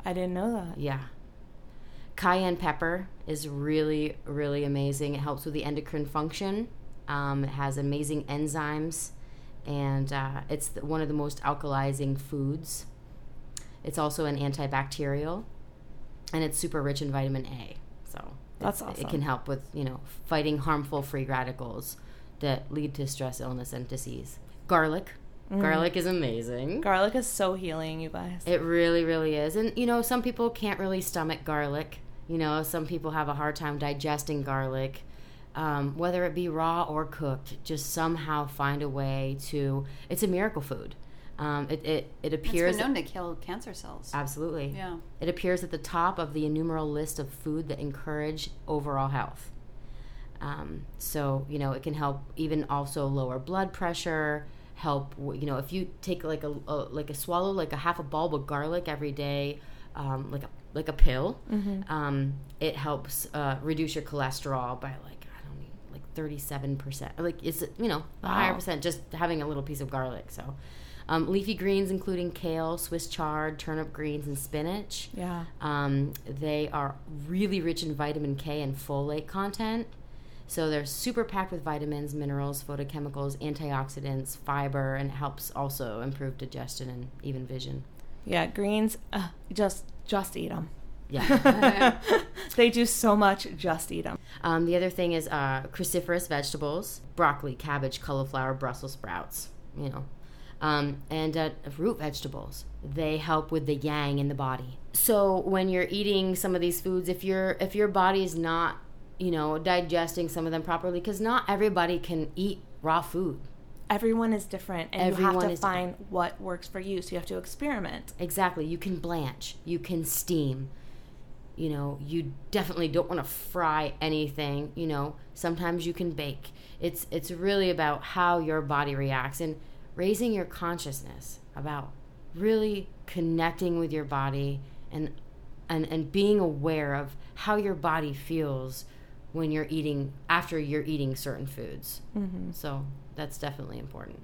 I didn't know that. Yeah. Cayenne pepper is really, really amazing. It helps with the endocrine function. Um, it has amazing enzymes, and uh, it's the, one of the most alkalizing foods. It's also an antibacterial, and it's super rich in vitamin A. So That's awesome. It can help with you know fighting harmful free radicals that lead to stress, illness, and disease. Garlic. Mm. Garlic is amazing. Garlic is so healing, you guys. It really, really is. And, you know, some people can't really stomach garlic. You know, some people have a hard time digesting garlic. Um, whether it be raw or cooked, just somehow find a way to. It's a miracle food. Um, it, it, it It's appears. been known to kill cancer cells. absolutely. Yeah. It appears at the top of the innumerable list of food that encourage overall health. Um, so you know it can help even also lower blood pressure. Help you know if you take like a, a like a swallow like a half a bulb of garlic every day, um, like a like a pill. Um, it helps uh, reduce your cholesterol by like I don't know like thirty seven percent. Like it's you know a higher percent just having a little piece of garlic. So. Um, leafy greens, including kale, Swiss chard, turnip greens, and spinach. Yeah. Um, they are really rich in vitamin K and folate content. So they're super packed with vitamins, minerals, phytochemicals, antioxidants, fiber, and it helps also improve digestion and even vision. Yeah, greens, uh, just just eat them. Yeah. [LAUGHS] [LAUGHS] They do so much. Just eat them. um, the other thing is uh, cruciferous vegetables broccoli, cabbage, cauliflower, Brussels sprouts, you know. Um, and uh, root vegetables. They help with the yang in the body. So when you're eating some of these foods, if your if your body is not, you know, digesting some of them properly, because not everybody can eat raw food. Everyone is different, and you have to find what works for you. So you have to experiment. Exactly. You can blanch. You can steam. You know, you definitely don't want to fry anything. You know, sometimes you can bake. It's it's really about how your body reacts and raising your consciousness about really connecting with your body and and and being aware of how your body feels when you're eating after you're eating certain foods. Mm-hmm. So that's definitely important.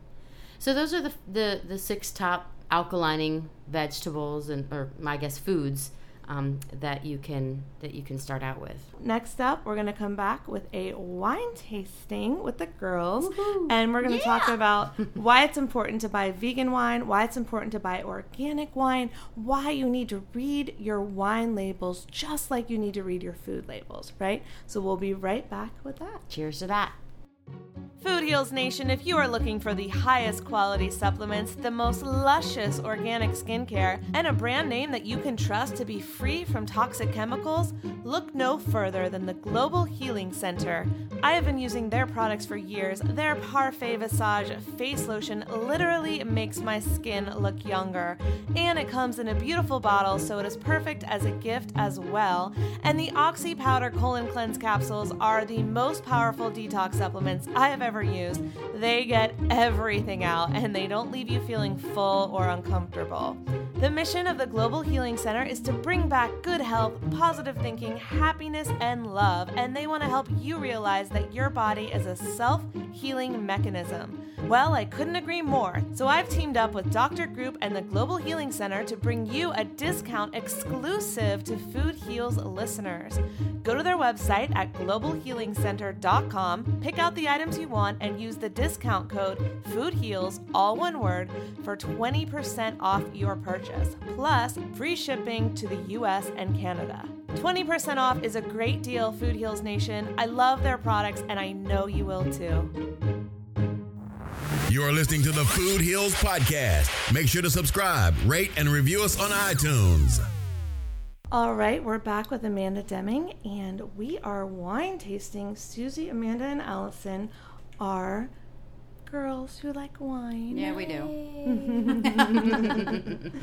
So those are the the, the six top alkalining vegetables and or I guess foods um, that you can that you can start out with. Next up, we're to come back with a wine tasting with the girls. And we're going to talk about [LAUGHS] why it's important to buy vegan wine, why it's important to buy organic wine, why you need to read your wine labels just like you need to read your food labels, right? So we'll be right back with that. Cheers to that. Food Heals Nation, if you are looking for the highest quality supplements, the most luscious organic skincare, and a brand name that you can trust to be free from toxic chemicals, look no further than the Global Healing Center. I have been using their products for years. Their Parfait Visage face lotion literally makes my skin look younger, and it comes in a beautiful bottle, so it is perfect as a gift as well. And the Oxy Powder Colon Cleanse capsules are the most powerful detox supplements I have ever used. They get everything out and they don't leave you feeling full or uncomfortable. The mission of the Global Healing Center is to bring back good health, positive thinking, happiness, and love, and they want to help you realize that your body is a self healing mechanism. Well, I couldn't agree more. So I've teamed up with Dr. Group and the Global Healing Center to bring you a discount exclusive to Food Heals listeners. Go to their website at globalhealingcenter.com, pick out the items you want, and use the discount code FOODHEALS, all one word, for 20% off your purchase, plus free shipping to the US and Canada. 20% off is a great deal, Food Heals Nation. I love their products, and I know you will too. You're listening to the Food Heals Podcast. Make sure to subscribe, rate, and review us on iTunes. All right, we're back with Amanda Deming, and we are wine tasting. Susie, Amanda, and Allison are girls who like wine. Yeah, we do. [LAUGHS]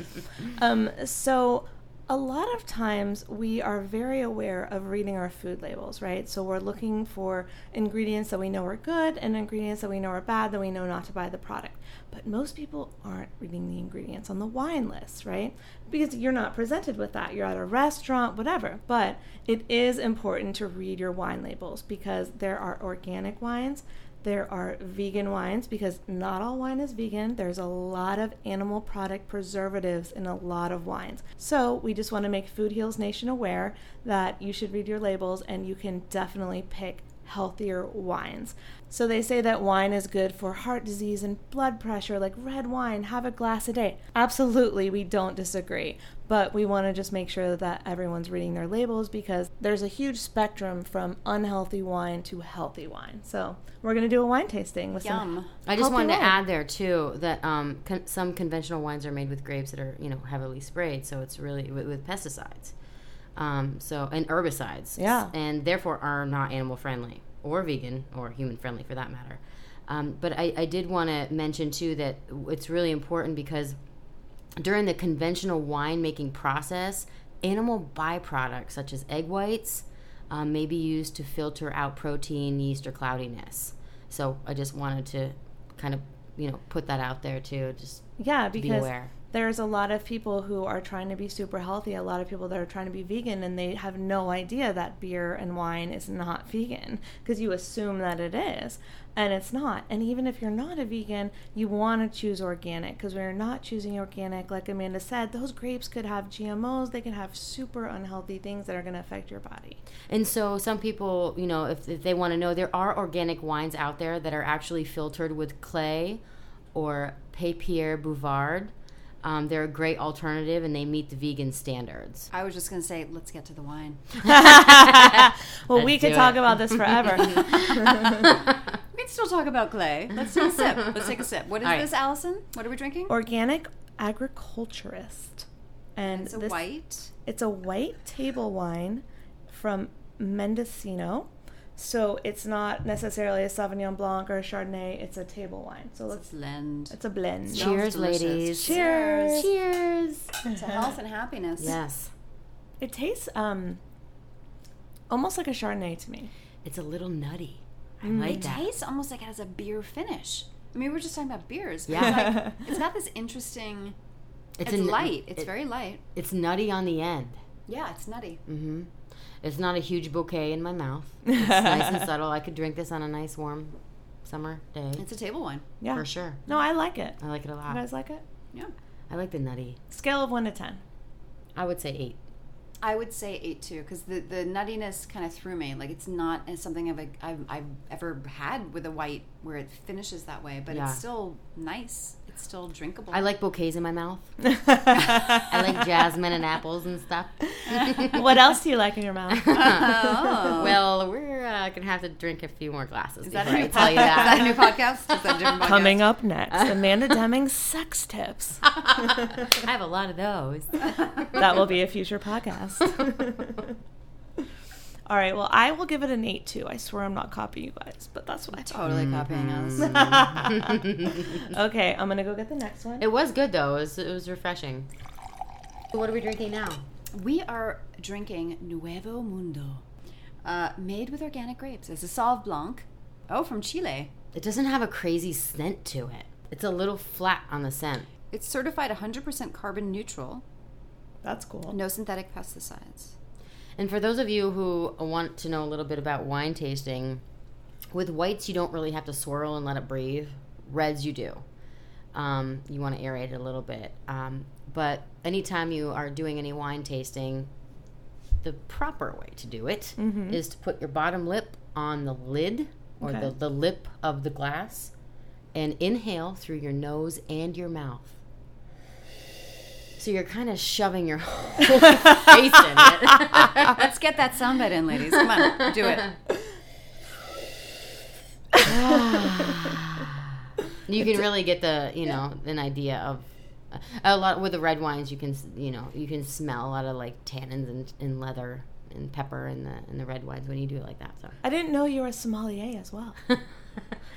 Um, so a lot of times we are very aware of reading our food labels, right? So we're looking for ingredients that we know are good and ingredients that we know are bad that we know not to buy the product. But most people aren't reading the ingredients on the wine list, right? Because you're not presented with that. You're at a restaurant, whatever. But it is important to read your wine labels because there are organic wines there are vegan wines because not all wine is vegan. There's a lot of animal product preservatives in a lot of wines. So, we just want to make Food Heals Nation aware that you should read your labels and you can definitely pick healthier wines. So, they say that wine is good for heart disease and blood pressure, like red wine, have a glass a day. Absolutely, we don't disagree. But we want to just make sure that everyone's reading their labels because there's a huge spectrum from unhealthy wine to healthy wine. So, we're going to do a wine tasting with some Yum. I just healthy wanted to add there too that um, con- some conventional wines are made with grapes that are you know heavily sprayed, so it's really with, with pesticides, um, so and herbicides, Yeah. and therefore are not animal friendly or vegan or human friendly for that matter. Um, but I, I did want to mention too that it's really important because during the conventional winemaking process, animal byproducts such as egg whites um, may be used to filter out protein, yeast, or cloudiness. So I just wanted to kind of you know put that out there too. Just Yeah, be because aware. There's a lot of people who are trying to be super healthy, a lot of people that are trying to be vegan, and they have no idea that beer and wine is not vegan because you assume that it is, and it's not. And even if you're not a vegan, you want to choose organic because when you're not choosing organic, like Amanda said, those grapes could have GMOs, they can have super unhealthy things that are going to affect your body. And so some people, you know, if, if they want to know, there are organic wines out there that are actually filtered with clay or Papier Bouvard. Um, they're a great alternative and they meet the vegan standards. I was just going to say, let's get to the wine. [LAUGHS] Well, we Let's could talk it. about this forever. [LAUGHS] [LAUGHS] We can still talk about clay. Let's take a sip. Let's take a sip. What is All right. this, Allison? What are we drinking? organic agriculturist. And it's a this- white. It's a white table wine from Mendocino. So it's not necessarily a Sauvignon Blanc or a Chardonnay. It's a table wine. So It's let's. a blend. It's a blend. Smells Cheers, delicious. ladies. Cheers. Cheers. To health and happiness. Yes. It tastes um, almost like a Chardonnay to me. It's a little nutty. I Mm. like It that. tastes almost like it has a beer finish. I mean, we were just talking about beers. Yeah. It's, like, [LAUGHS] it's got this interesting. It's, a n- light. It's it- very light. It's nutty on the end. Yeah, it's nutty. hmm It's not a huge bouquet in my mouth. It's nice and [LAUGHS] subtle. I could drink this on a nice warm summer day It's a table wine. Yeah. for sure. No, I like it. I like it a lot. You guys like it? Yeah. I like the nutty. Scale of one to ten. I would say eight. I would say eight too, because the, the nuttiness kind of threw me. Like it's not something I've, I've I've ever had with a white where it finishes that way, but Yeah. it's still nice. It's still drinkable. I like bouquets in my mouth. [LAUGHS] I like jasmine and apples and stuff. [LAUGHS] what else do you like in your mouth? [LAUGHS] Oh. Well, we're uh, gonna have to drink a few more glasses Is that, before a I new tell you podcast? Is that a new podcast? Is that a different podcast? Coming up next, Amanda Deming's sex tips. I have a lot of those. That will be a future podcast. All right, well, I will give it an 8 too. I swear I'm not copying you guys, but that's what I thought. Totally copying us. [LAUGHS] Okay, I'm going to go get the next one. It was good though. It was, it was refreshing. What are we drinking now? We are drinking Nuevo Mundo, uh, made with organic grapes. It's a Sauv Blanc. Oh, from Chile. It doesn't have a crazy scent to it. It's a little flat on the scent. It's certified 100% carbon neutral, That's cool. no synthetic pesticides. And for those of you who want to know a little bit about wine tasting, with whites you don't really have to swirl and let it breathe. Reds you do. Um, you want to aerate it a little bit. Um, but anytime you are doing any wine tasting, the proper way to do it is to put your bottom lip on the lid or Okay. the, the lip of the glass and inhale through your nose and your mouth. So you're kind of shoving your [LAUGHS] whole [LAUGHS] face in it. Let's get that soundbite in, ladies. Come on, do it. [SIGHS] You can really get the, you know, an idea of a lot with the red wines. You can, you know, you can smell a lot of like tannins and, and leather and pepper in the in the red wines when you do it like that. So I didn't know you were a sommelier as well. [LAUGHS]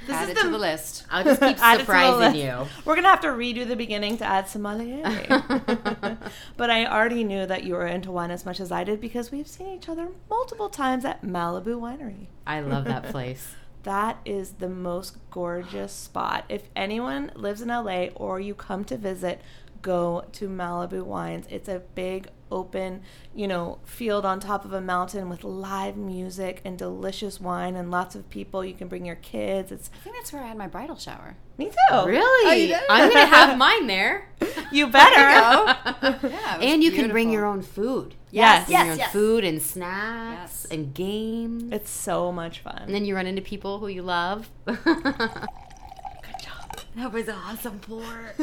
This Add is it the to the list. I'll just [LAUGHS] keep Add it to the surprising you. We're gonna have to redo the beginning to add sommelier. [LAUGHS] [LAUGHS] but I already knew that you were into wine as much as I did because we've seen each other multiple times at Malibu Winery. I love that place. That is the most gorgeous spot. If anyone lives in LA or you come to visit, go to Malibu Wines. It's a big open, you know, field on top of a mountain with live music and delicious wine and lots of people. You can bring your kids. It's I think that's where I had my bridal shower. me too. Really? Oh, I'm gonna have mine there. [LAUGHS] You better. [LAUGHS] Yeah, and you can bring your own food. Yes. Bring Yes, your own yes. food and snacks Yes. and games. It's so much fun. and then you run into people who you love. [LAUGHS] Good job. That was awesome pour.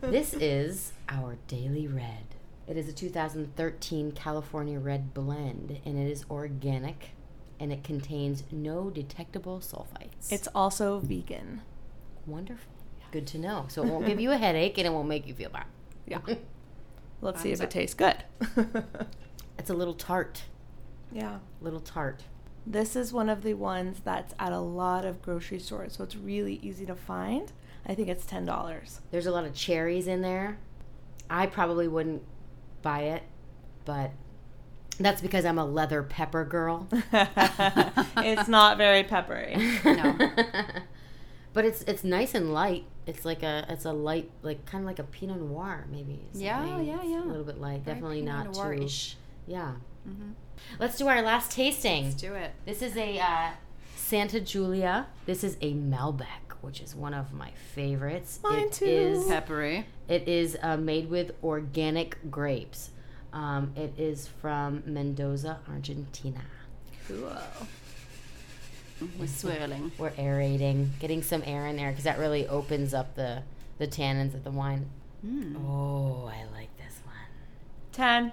this is our daily red. It is a 2013 California Red blend, and it is organic, and it contains no detectable sulfites. It's also vegan. wonderful. Good to know. So it won't give you a headache, and it won't make you feel bad. Yeah. [LAUGHS] Let's see if it tastes good. [LAUGHS] It's a little tart. yeah. Little tart. This is one of the ones that's at a lot of grocery stores, so it's really easy to find. I think it's ten dollars. There's a lot of cherries in there. I probably wouldn't buy it, but that's because I'm a leather pepper girl. [LAUGHS] it's not very peppery. [LAUGHS] No. but it's it's nice and light. It's like a it's a light like kind of like a Pinot Noir maybe. Yeah, yeah, It's yeah. A little bit light. Very Definitely Pinot not too. Noir-ish. Yeah. Mhm. Let's do our last tasting. Let's do it. This is a uh, Santa Julia. This is a Malbec, which is one of my favorites. Mine It too. is- Peppery. it is uh, made with organic grapes. Um, it is from Mendoza, Argentina. Cool. We're swirling. [LAUGHS] We're aerating, getting some air in there because that really opens up the the tannins of the wine. Mm. Oh, I like this one. Ten.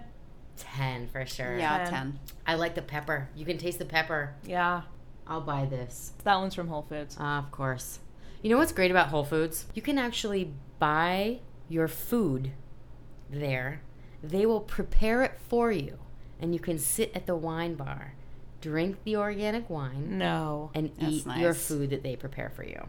Ten for sure. Yeah, Ten. 10. I like the pepper. You can taste the pepper. Yeah. I'll buy this. That one's from Whole Foods. Uh, of course. You know what's great about Whole Foods? You can actually buy your food there. They will prepare it for you, and you can sit at the wine bar, drink the organic wine, No. and That's eat your food that they prepare for you.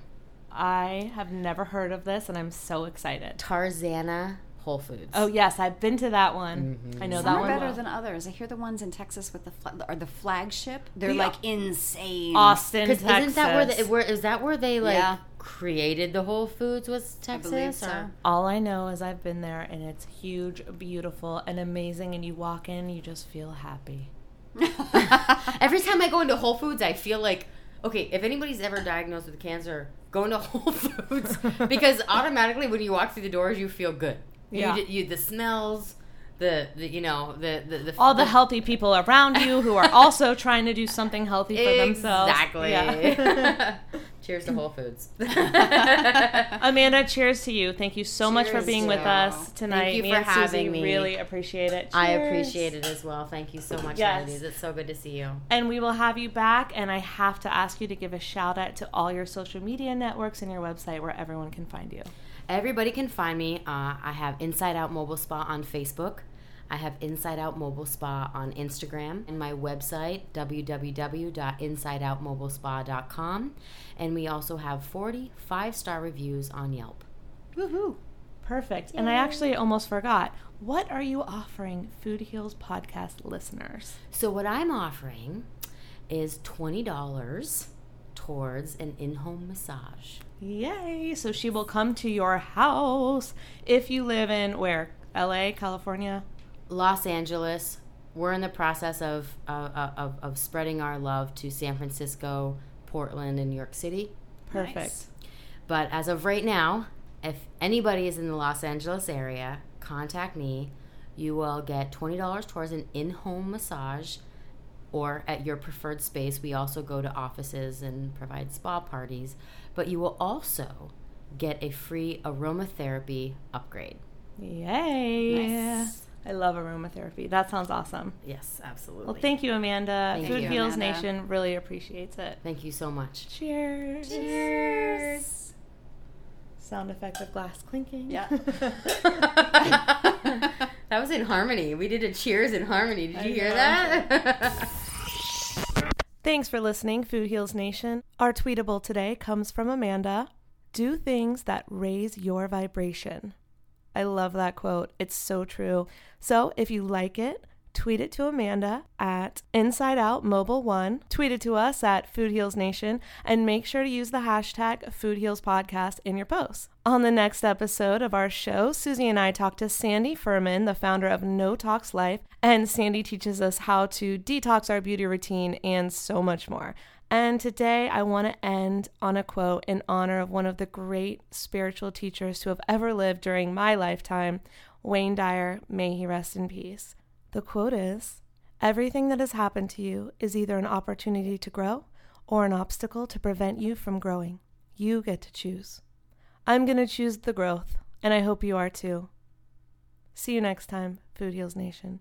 I have never heard of this and I'm so excited. Tarzana Whole Foods. Oh yes, I've been to that one. Mm-hmm. I know Some that are one better well. than others. I hear the ones in Texas with the fla- or the flagship. They're The- like insane. Austin, Texas. isn't that where, the, where is that where they like Yeah. Created the Whole Foods? Was I Texas? believe so. or- All I know is I've been there and it's huge, beautiful, and amazing. And you walk in, you just feel happy. [LAUGHS] Every time I go into Whole Foods, I feel like okay. If anybody's ever diagnosed with cancer, go into [LAUGHS] Whole Foods [LAUGHS] because automatically when you walk through the doors, you feel good. Yeah. You, you the smells, the, the you know the the, the All the healthy people around you who are also trying to do something healthy for themselves. Exactly. Yeah. Cheers to Whole Foods. [LAUGHS] Amanda, cheers to you. Thank you so much for being with us Thank tonight. you me for and Susie having me. really appreciate it. I appreciate it as well. Thank you so much, Yes. ladies. It's so good to see you. And we will have you back. And I have to ask you to give a shout out to all your social media networks and your website where everyone can find you. Everybody can find me. Uh, I have Inside Out Mobile Spa on Facebook. I have Inside Out Mobile Spa on Instagram and my website, www.insideoutmobilespa.com. And we also have 40 five star reviews on Yelp. Woohoo! Perfect. And I actually almost forgot. What are you offering Food Heals podcast listeners? So, what I'm offering is $20 towards an in home massage. Yay! So she will come to your house if you live in where? LA, California? Los Angeles. We're in the process of, uh, of, of spreading our love to San Francisco, Portland, and New York City. Perfect. Nice. But as of right now, if anybody is in the Los Angeles area, contact me. You will get $20 towards an in home massage or at your preferred space. We also go to offices and provide spa parties. But you will also get a free aromatherapy upgrade. Yay! Nice. I love aromatherapy. That sounds awesome. Yes, absolutely. Well, thank you, Amanda. Thank Food you, Heals Amanda. Nation really appreciates it. Thank you so much. Cheers. Cheers. Sound effect of glass clinking. Yeah. [LAUGHS] [LAUGHS] That was in harmony. We did a cheers in harmony. Did you I hear know. that? [LAUGHS] Thanks for listening, Food Heals Nation. Our tweetable today comes from Amanda. Do things that raise your vibration. I love that quote. It's so true. So if you like it, tweet it to Amanda at Inside Out Mobile One. Tweet it to us at Food Heals Nation, and make sure to use the hashtag Food Heals Podcast in your posts. On the next episode of our show, Susie and I talk to Sandy Furman, the founder of No Tox Life, and Sandy teaches us how to detox our beauty routine and so much more. And today I want to end on a quote in honor of one of the great spiritual teachers who have ever lived during my lifetime, Wayne Dyer. May he rest in peace. The quote is Everything that has happened to you is either an opportunity to grow or an obstacle to prevent you from growing. You get to choose. I'm going to choose the growth, and I hope you are too. See you next time, Food Heals Nation.